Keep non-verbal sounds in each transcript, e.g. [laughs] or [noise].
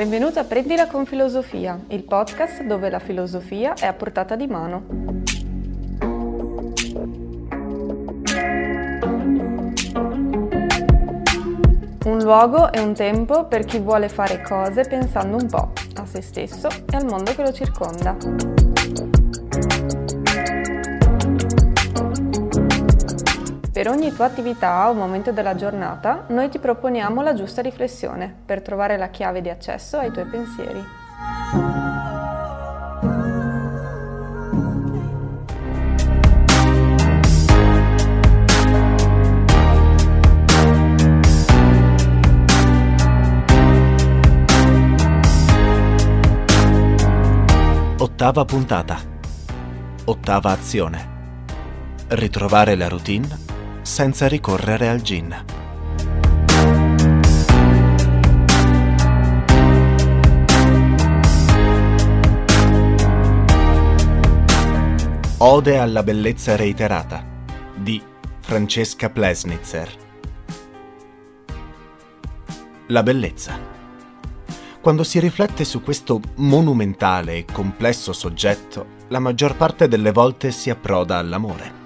Benvenuto a Prendila con Filosofia, il podcast dove la filosofia è a portata di mano. Un luogo e un tempo per chi vuole fare cose pensando un po' a se stesso e al mondo che lo circonda. Per ogni tua attività o momento della giornata, noi ti proponiamo la giusta riflessione per trovare la chiave di accesso ai tuoi pensieri. Ottava puntata. Ottava azione. Ritrovare la routine senza ricorrere al gin. Ode alla bellezza reiterata di Francesca Plesnitzer. La bellezza. Quando si riflette su questo monumentale e complesso soggetto, la maggior parte delle volte si approda all'amore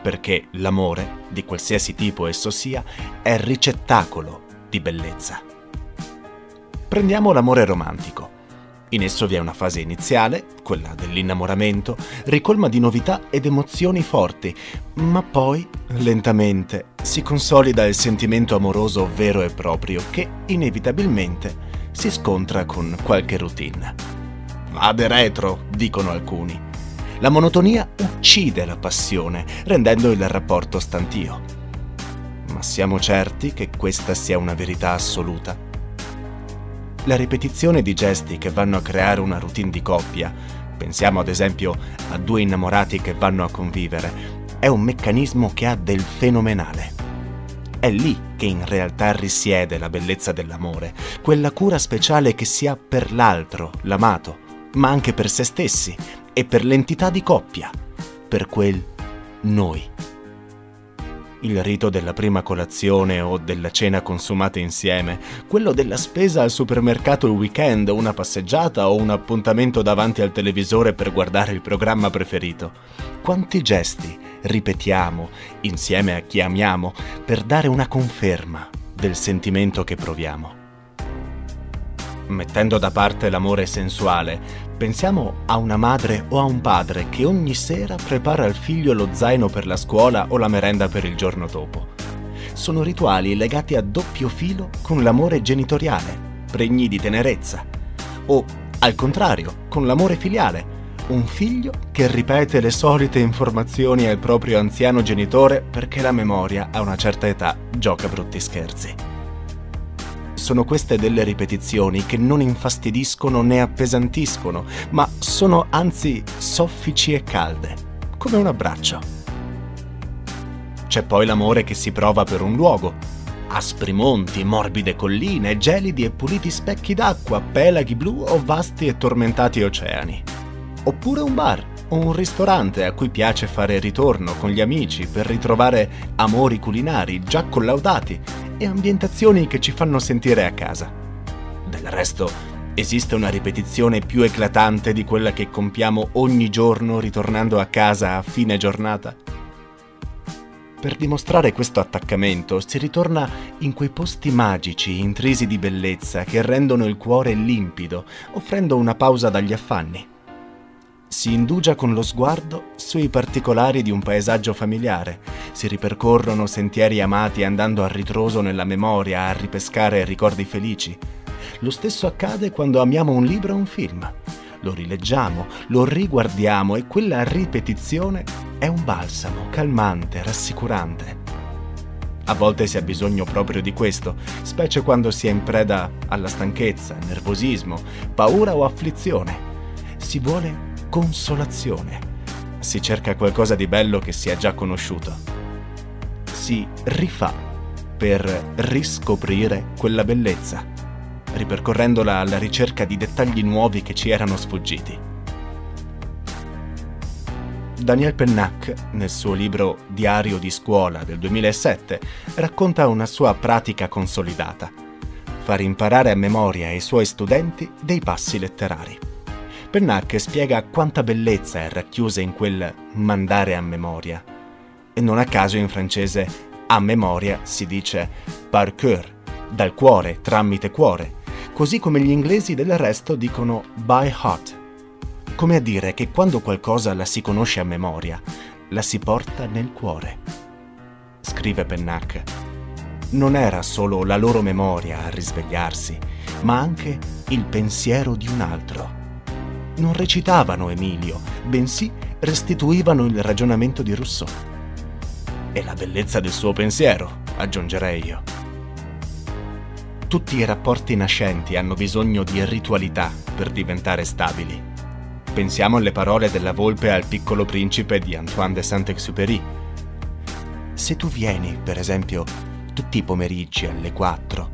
perché l'amore, di qualsiasi tipo esso sia, è ricettacolo di bellezza. Prendiamo l'amore romantico. In esso vi è una fase iniziale, quella dell'innamoramento, ricolma di novità ed emozioni forti, ma poi, lentamente, si consolida il sentimento amoroso vero e proprio che, inevitabilmente, si scontra con qualche routine. Vade retro, dicono alcuni la monotonia uccide la passione, rendendo il rapporto stantio. Ma siamo certi che questa sia una verità assoluta? La ripetizione di gesti che vanno a creare una routine di coppia, pensiamo ad esempio a due innamorati che vanno a convivere, è un meccanismo che ha del fenomenale. È lì che in realtà risiede la bellezza dell'amore, quella cura speciale che si ha per l'altro, l'amato, ma anche per se stessi, e per l'entità di coppia, per quel noi. Il rito della prima colazione o della cena consumata insieme, quello della spesa al supermercato il weekend, una passeggiata o un appuntamento davanti al televisore per guardare il programma preferito. Quanti gesti ripetiamo insieme a chi amiamo per dare una conferma del sentimento che proviamo. Mettendo da parte l'amore sensuale, Pensiamo a una madre o a un padre che ogni sera prepara al figlio lo zaino per la scuola o la merenda per il giorno dopo. Sono rituali legati a doppio filo con l'amore genitoriale, pregni di tenerezza. O, al contrario, con l'amore filiale, un figlio che ripete le solite informazioni al proprio anziano genitore perché la memoria a una certa età gioca brutti scherzi sono queste delle ripetizioni che non infastidiscono né appesantiscono, ma sono anzi soffici e calde, come un abbraccio. C'è poi l'amore che si prova per un luogo. Aspri monti, morbide colline, gelidi e puliti specchi d'acqua, pelaghi blu o vasti e tormentati oceani. Oppure un bar o un ristorante a cui piace fare ritorno con gli amici per ritrovare amori culinari già collaudati e ambientazioni che ci fanno sentire a casa. Del resto, esiste una ripetizione più eclatante di quella che compiamo ogni giorno ritornando a casa a fine giornata? Per dimostrare questo attaccamento si ritorna in quei posti magici, intrisi di bellezza, che rendono il cuore limpido, offrendo una pausa dagli affanni si indugia con lo sguardo sui particolari di un paesaggio familiare, si ripercorrono sentieri amati andando a ritroso nella memoria a ripescare ricordi felici. Lo stesso accade quando amiamo un libro o un film. Lo rileggiamo, lo riguardiamo e quella ripetizione è un balsamo calmante, rassicurante. A volte si ha bisogno proprio di questo, specie quando si è in preda alla stanchezza, nervosismo, paura o afflizione. Si vuole consolazione. Si cerca qualcosa di bello che si è già conosciuto. Si rifà per riscoprire quella bellezza, ripercorrendola alla ricerca di dettagli nuovi che ci erano sfuggiti. Daniel Pennac, nel suo libro Diario di scuola del 2007, racconta una sua pratica consolidata far imparare a memoria ai suoi studenti dei passi letterari. Pennac spiega quanta bellezza è racchiusa in quel mandare a memoria. E non a caso in francese a memoria si dice par cœur, dal cuore, tramite cuore, così come gli inglesi del resto dicono by heart. Come a dire che quando qualcosa la si conosce a memoria, la si porta nel cuore. Scrive Pennac. Non era solo la loro memoria a risvegliarsi, ma anche il pensiero di un altro. Non recitavano Emilio, bensì restituivano il ragionamento di Rousseau. E la bellezza del suo pensiero, aggiungerei io. Tutti i rapporti nascenti hanno bisogno di ritualità per diventare stabili. Pensiamo alle parole della volpe al piccolo principe di Antoine de Saint-Exupéry. Se tu vieni, per esempio, tutti i pomeriggi alle 4,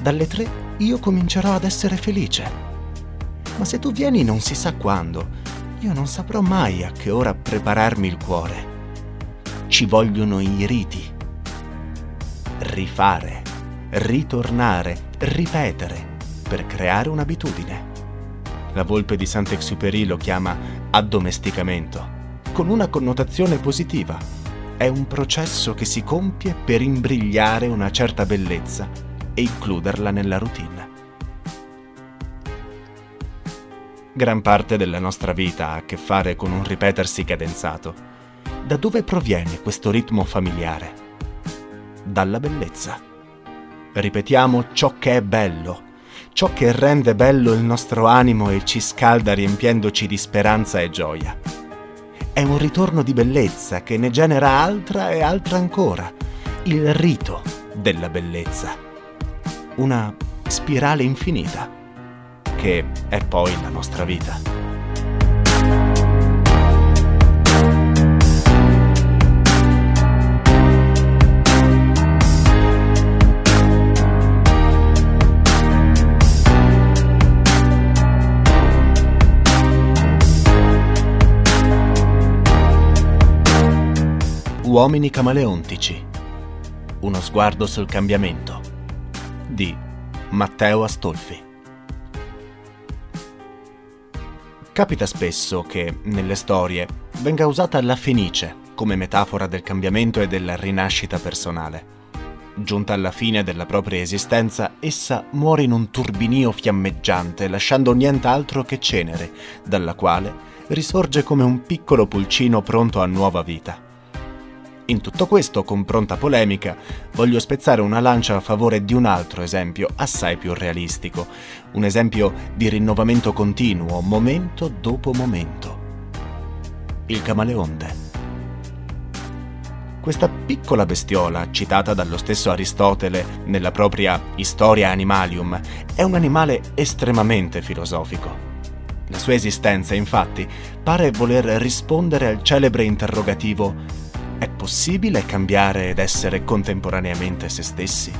dalle 3 io comincerò ad essere felice. Ma se tu vieni non si sa quando, io non saprò mai a che ora prepararmi il cuore. Ci vogliono i riti. Rifare, ritornare, ripetere per creare un'abitudine. La volpe di Saint-Exupéry lo chiama addomesticamento, con una connotazione positiva. È un processo che si compie per imbrigliare una certa bellezza e includerla nella routine. Gran parte della nostra vita ha a che fare con un ripetersi cadenzato. Da dove proviene questo ritmo familiare? Dalla bellezza. Ripetiamo ciò che è bello, ciò che rende bello il nostro animo e ci scalda riempiendoci di speranza e gioia. È un ritorno di bellezza che ne genera altra e altra ancora, il rito della bellezza. Una spirale infinita, che è poi la nostra vita. Uomini camaleontici. Uno sguardo sul cambiamento. Di Matteo Astolfi. Capita spesso che, nelle storie, venga usata la fenice come metafora del cambiamento e della rinascita personale. Giunta alla fine della propria esistenza, essa muore in un turbinio fiammeggiante, lasciando nient'altro che cenere, dalla quale risorge come un piccolo pulcino pronto a nuova vita. In tutto questo, con pronta polemica, voglio spezzare una lancia a favore di un altro esempio assai più realistico, un esempio di rinnovamento continuo, momento dopo momento. Il camaleonte. Questa piccola bestiola, citata dallo stesso Aristotele nella propria Historia Animalium, è un animale estremamente filosofico. La sua esistenza, infatti, pare voler rispondere al celebre interrogativo è possibile cambiare ed essere contemporaneamente se stessi?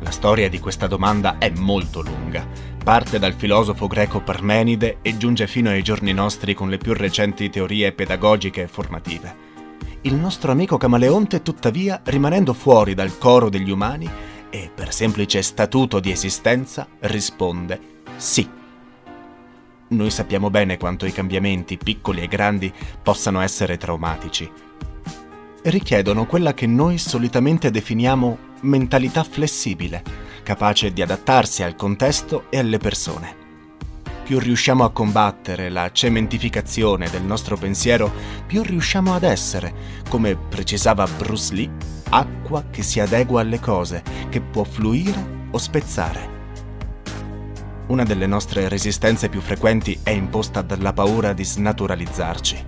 La storia di questa domanda è molto lunga. Parte dal filosofo greco Parmenide e giunge fino ai giorni nostri con le più recenti teorie pedagogiche e formative. Il nostro amico camaleonte, tuttavia, rimanendo fuori dal coro degli umani e per semplice statuto di esistenza, risponde sì. Noi sappiamo bene quanto i cambiamenti, piccoli e grandi, possano essere traumatici. Richiedono quella che noi solitamente definiamo mentalità flessibile, capace di adattarsi al contesto e alle persone. Più riusciamo a combattere la cementificazione del nostro pensiero, più riusciamo ad essere, come precisava Bruce Lee, acqua che si adegua alle cose, che può fluire o spezzare. Una delle nostre resistenze più frequenti è imposta dalla paura di snaturalizzarci.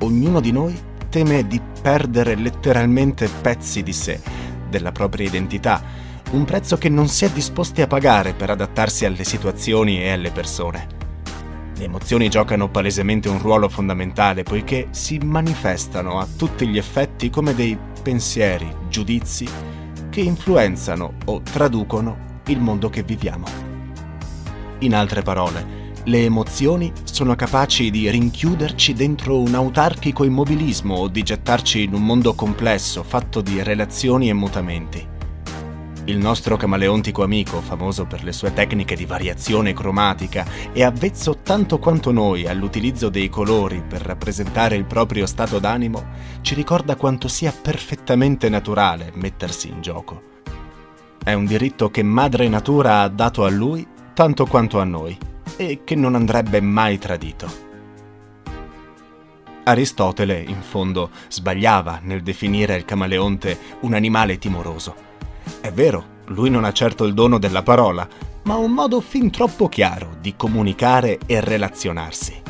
Ognuno di noi teme di perdere letteralmente pezzi di sé, della propria identità, un prezzo che non si è disposti a pagare per adattarsi alle situazioni e alle persone. Le emozioni giocano palesemente un ruolo fondamentale poiché si manifestano a tutti gli effetti come dei pensieri, giudizi che influenzano o traducono il mondo che viviamo. In altre parole, le emozioni sono capaci di rinchiuderci dentro un autarchico immobilismo o di gettarci in un mondo complesso fatto di relazioni e mutamenti. Il nostro camaleontico amico, famoso per le sue tecniche di variazione cromatica e avvezzo tanto quanto noi all'utilizzo dei colori per rappresentare il proprio stato d'animo, ci ricorda quanto sia perfettamente naturale mettersi in gioco. È un diritto che Madre Natura ha dato a lui tanto quanto a noi e che non andrebbe mai tradito. Aristotele, in fondo, sbagliava nel definire il camaleonte un animale timoroso è vero, lui non ha certo il dono della parola, ma un modo fin troppo chiaro di comunicare e relazionarsi.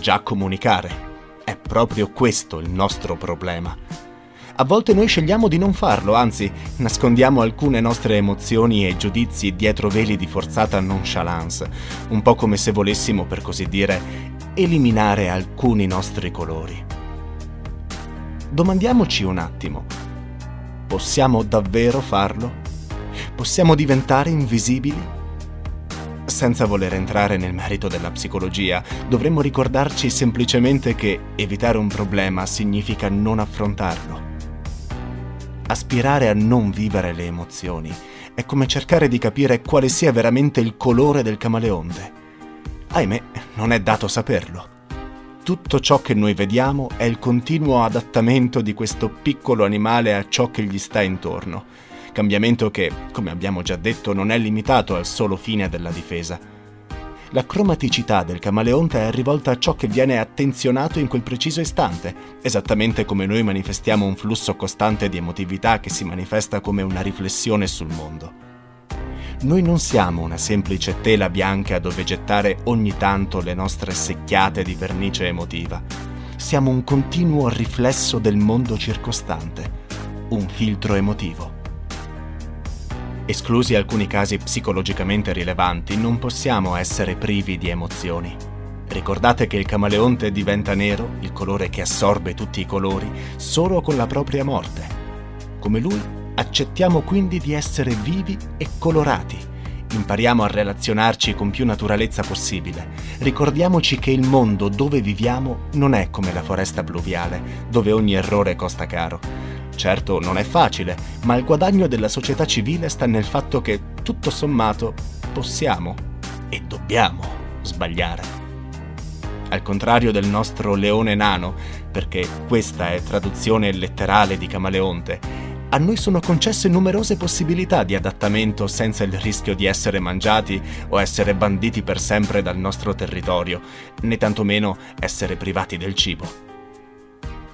Già comunicare. È proprio questo il nostro problema. A volte noi scegliamo di non farlo, anzi, nascondiamo alcune nostre emozioni e giudizi dietro veli di forzata nonchalance, un po' come se volessimo, per così dire, eliminare alcuni nostri colori. Domandiamoci un attimo, Possiamo davvero farlo? Possiamo diventare invisibili? Senza voler entrare nel merito della psicologia, dovremmo ricordarci semplicemente che evitare un problema significa non affrontarlo. Aspirare a non vivere le emozioni è come cercare di capire quale sia veramente il colore del camaleonte. Ahimè, non è dato saperlo tutto ciò che noi vediamo è il continuo adattamento di questo piccolo animale a ciò che gli sta intorno. Cambiamento che, come abbiamo già detto, non è limitato al solo fine della difesa. La cromaticità del camaleonte è rivolta a ciò che viene attenzionato in quel preciso istante, esattamente come noi manifestiamo un flusso costante di emotività che si manifesta come una riflessione sul mondo. Noi non siamo una semplice tela bianca dove gettare ogni tanto le nostre secchiate di vernice emotiva. Siamo un continuo riflesso del mondo circostante, un filtro emotivo. Esclusi alcuni casi psicologicamente rilevanti, non possiamo essere privi di emozioni. Ricordate che il camaleonte diventa nero, il colore che assorbe tutti i colori, solo con la propria morte. Come lui, Accettiamo quindi di essere vivi e colorati. Impariamo a relazionarci con più naturalezza possibile. Ricordiamoci che il mondo dove viviamo non è come la foresta pluviale, dove ogni errore costa caro. Certo, non è facile, ma il guadagno della società civile sta nel fatto che, tutto sommato, possiamo e dobbiamo sbagliare. Al contrario del nostro leone nano, perché questa è traduzione letterale di camaleonte, a noi sono concesse numerose possibilità di adattamento senza il rischio di essere mangiati o essere banditi per sempre dal nostro territorio, né tantomeno essere privati del cibo.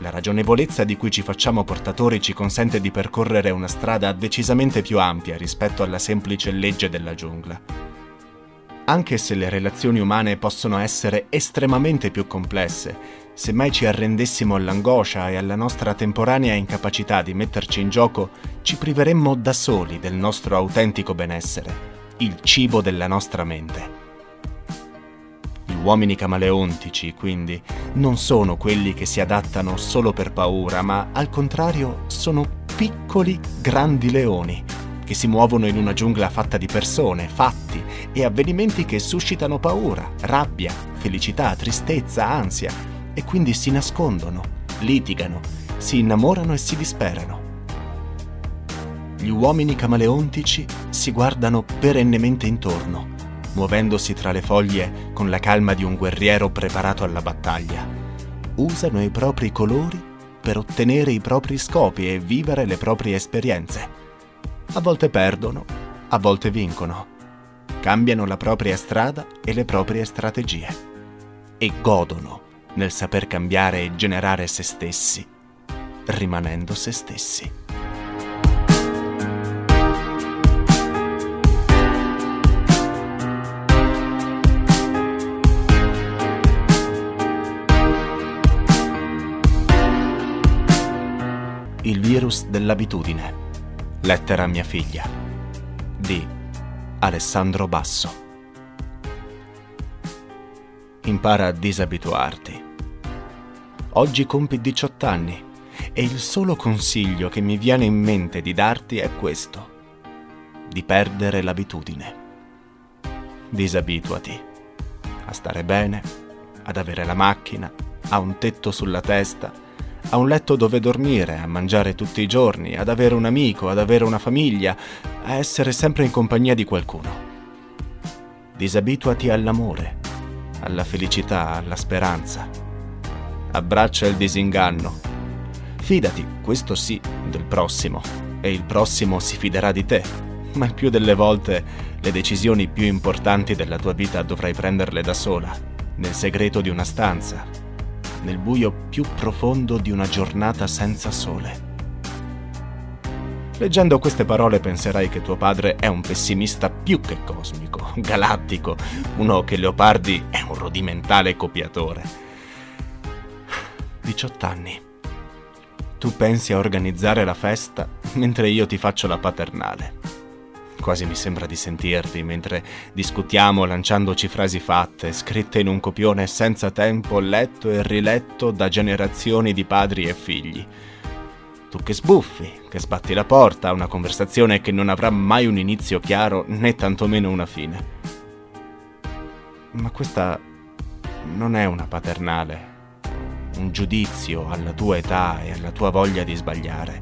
La ragionevolezza di cui ci facciamo portatori ci consente di percorrere una strada decisamente più ampia rispetto alla semplice legge della giungla. Anche se le relazioni umane possono essere estremamente più complesse, se mai ci arrendessimo all'angoscia e alla nostra temporanea incapacità di metterci in gioco, ci priveremmo da soli del nostro autentico benessere, il cibo della nostra mente. Gli uomini camaleontici, quindi, non sono quelli che si adattano solo per paura, ma al contrario sono piccoli grandi leoni che si muovono in una giungla fatta di persone, fatti e avvenimenti che suscitano paura, rabbia, felicità, tristezza, ansia e quindi si nascondono, litigano, si innamorano e si disperano. Gli uomini camaleontici si guardano perennemente intorno, muovendosi tra le foglie con la calma di un guerriero preparato alla battaglia. Usano i propri colori per ottenere i propri scopi e vivere le proprie esperienze. A volte perdono, a volte vincono. Cambiano la propria strada e le proprie strategie. E godono nel saper cambiare e generare se stessi, rimanendo se stessi. Virus dell'abitudine. Lettera a mia figlia. Di Alessandro Basso impara a disabituarti. Oggi compi 18 anni e il solo consiglio che mi viene in mente di darti è questo, di perdere l'abitudine. Disabituati a stare bene, ad avere la macchina, a un tetto sulla testa, a un letto dove dormire, a mangiare tutti i giorni, ad avere un amico, ad avere una famiglia, a essere sempre in compagnia di qualcuno. Disabituati all'amore, alla felicità, alla speranza. Abbraccia il disinganno. Fidati, questo sì, del prossimo, e il prossimo si fiderà di te, ma il più delle volte le decisioni più importanti della tua vita dovrai prenderle da sola, nel segreto di una stanza, nel buio più profondo di una giornata senza sole. Leggendo queste parole penserai che tuo padre è un pessimista più che cosmico, [laughs] galattico, uno che Leopardi è un rodimentale copiatore. 18 anni. Tu pensi a organizzare la festa mentre io ti faccio la paternale. Quasi mi sembra di sentirti mentre discutiamo lanciandoci frasi fatte, scritte in un copione senza tempo, letto e riletto da generazioni di padri e figli. Tu che sbuffi, che sbatti la porta a una conversazione che non avrà mai un inizio chiaro né tantomeno una fine. Ma questa non è una paternale, un giudizio alla tua età e alla tua voglia di sbagliare.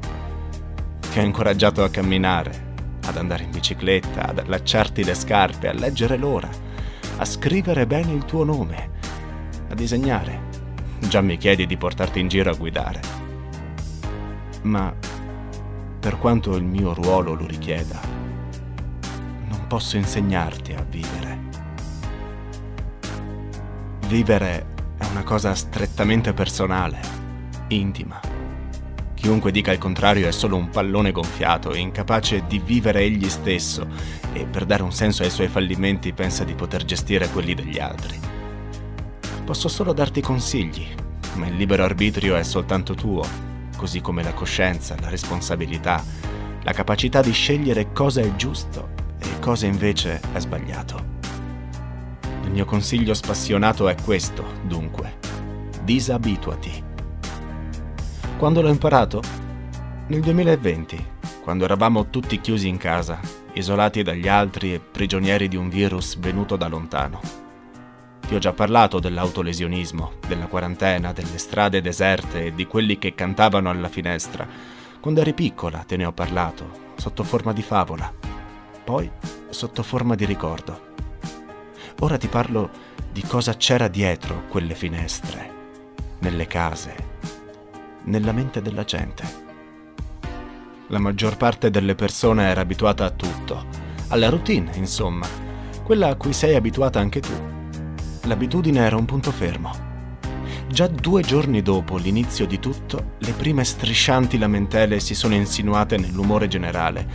Ti ho incoraggiato a camminare, ad andare in bicicletta, ad allacciarti le scarpe, a leggere l'ora, a scrivere bene il tuo nome, a disegnare. Già mi chiedi di portarti in giro a guidare. Ma per quanto il mio ruolo lo richieda, non posso insegnarti a vivere. Vivere è una cosa strettamente personale, intima Chiunque dica il contrario è solo un pallone gonfiato, incapace di vivere egli stesso e per dare un senso ai suoi fallimenti pensa di poter gestire quelli degli altri. Posso solo darti consigli, ma il libero arbitrio è soltanto tuo, così come la coscienza, la responsabilità, la capacità di scegliere cosa è giusto e cosa invece è sbagliato. Il mio consiglio spassionato è questo, dunque. Disabituati. Quando l'ho imparato? Nel 2020, quando eravamo tutti chiusi in casa, isolati dagli altri e prigionieri di un virus venuto da lontano. Ti ho già parlato dell'autolesionismo, della quarantena, delle strade deserte e di quelli che cantavano alla finestra. Quando eri piccola te ne ho parlato, sotto forma di favola, poi sotto forma di ricordo. Ora ti parlo di cosa c'era dietro quelle finestre, nelle case, nella mente della gente. La maggior parte delle persone era abituata a tutto, alla routine, insomma, quella a cui sei abituata anche tu. L'abitudine era un punto fermo. Già due giorni dopo l'inizio di tutto, le prime striscianti lamentele si sono insinuate nell'umore generale,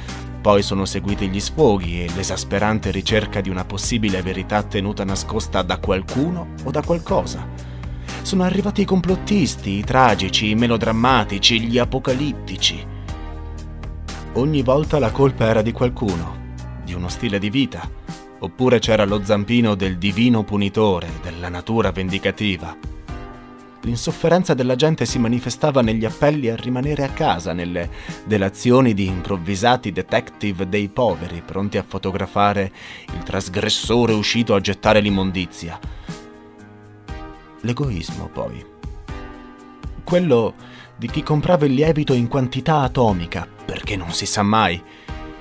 poi sono seguiti gli sfoghi e l'esasperante ricerca di una possibile verità tenuta nascosta da qualcuno o da qualcosa sono arrivati i complottisti, i tragici, i melodrammatici, gli apocalittici. Ogni volta la colpa era di qualcuno, di uno stile di vita, oppure c'era lo zampino del divino punitore, della natura vendicativa. L'insofferenza della gente si manifestava negli appelli a rimanere a casa, nelle delazioni di improvvisati detective dei poveri pronti a fotografare il trasgressore uscito a gettare l'immondizia l'egoismo poi. Quello di chi comprava il lievito in quantità atomica, perché non si sa mai,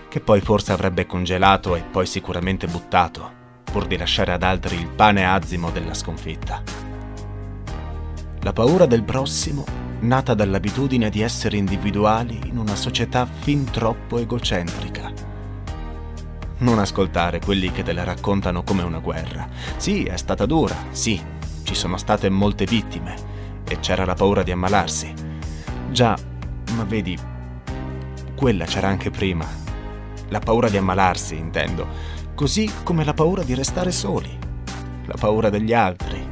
che poi forse avrebbe congelato e poi sicuramente buttato, pur di lasciare ad altri il pane azimo della sconfitta. La paura del prossimo, nata dall'abitudine di essere individuali in una società fin troppo egocentrica. Non ascoltare quelli che te la raccontano come una guerra. Sì, è stata dura, sì, ci sono state molte vittime e c'era la paura di ammalarsi. Già, ma vedi, quella c'era anche prima. La paura di ammalarsi, intendo, così come la paura di restare soli, la paura degli altri,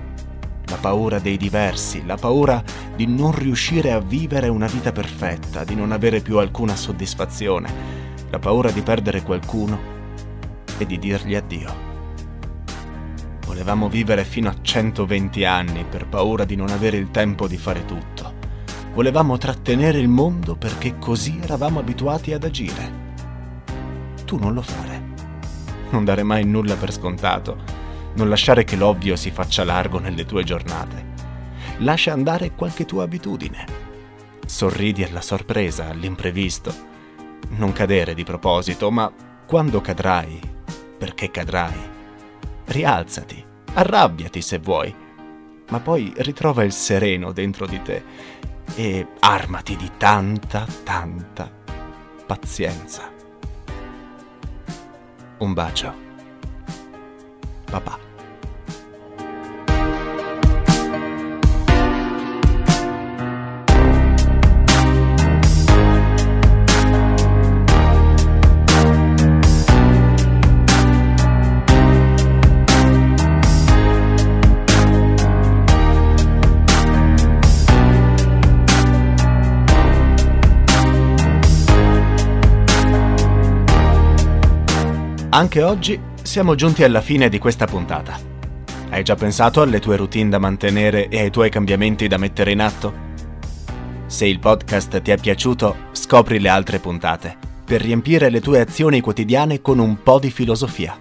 la paura dei diversi, la paura di non riuscire a vivere una vita perfetta, di non avere più alcuna soddisfazione, la paura di perdere qualcuno e di dirgli addio. Volevamo vivere fino a 120 anni per paura di non avere il tempo di fare tutto. Volevamo trattenere il mondo perché così eravamo abituati ad agire. Tu non lo fare. Non dare mai nulla per scontato. Non lasciare che l'ovvio si faccia largo nelle tue giornate. Lascia andare qualche tua abitudine. sorridi alla sorpresa, all'imprevisto. Non cadere di proposito, ma quando cadrai, perché cadrai, rialzati, arrabbiati se vuoi, ma poi ritrova il sereno dentro di te e armati di tanta, tanta pazienza. Un bacio. Papà. Anche oggi siamo giunti alla fine di questa puntata. Hai già pensato alle tue routine da mantenere e ai tuoi cambiamenti da mettere in atto? Se il podcast ti è piaciuto, scopri le altre puntate per riempire le tue azioni quotidiane con un po' di filosofia.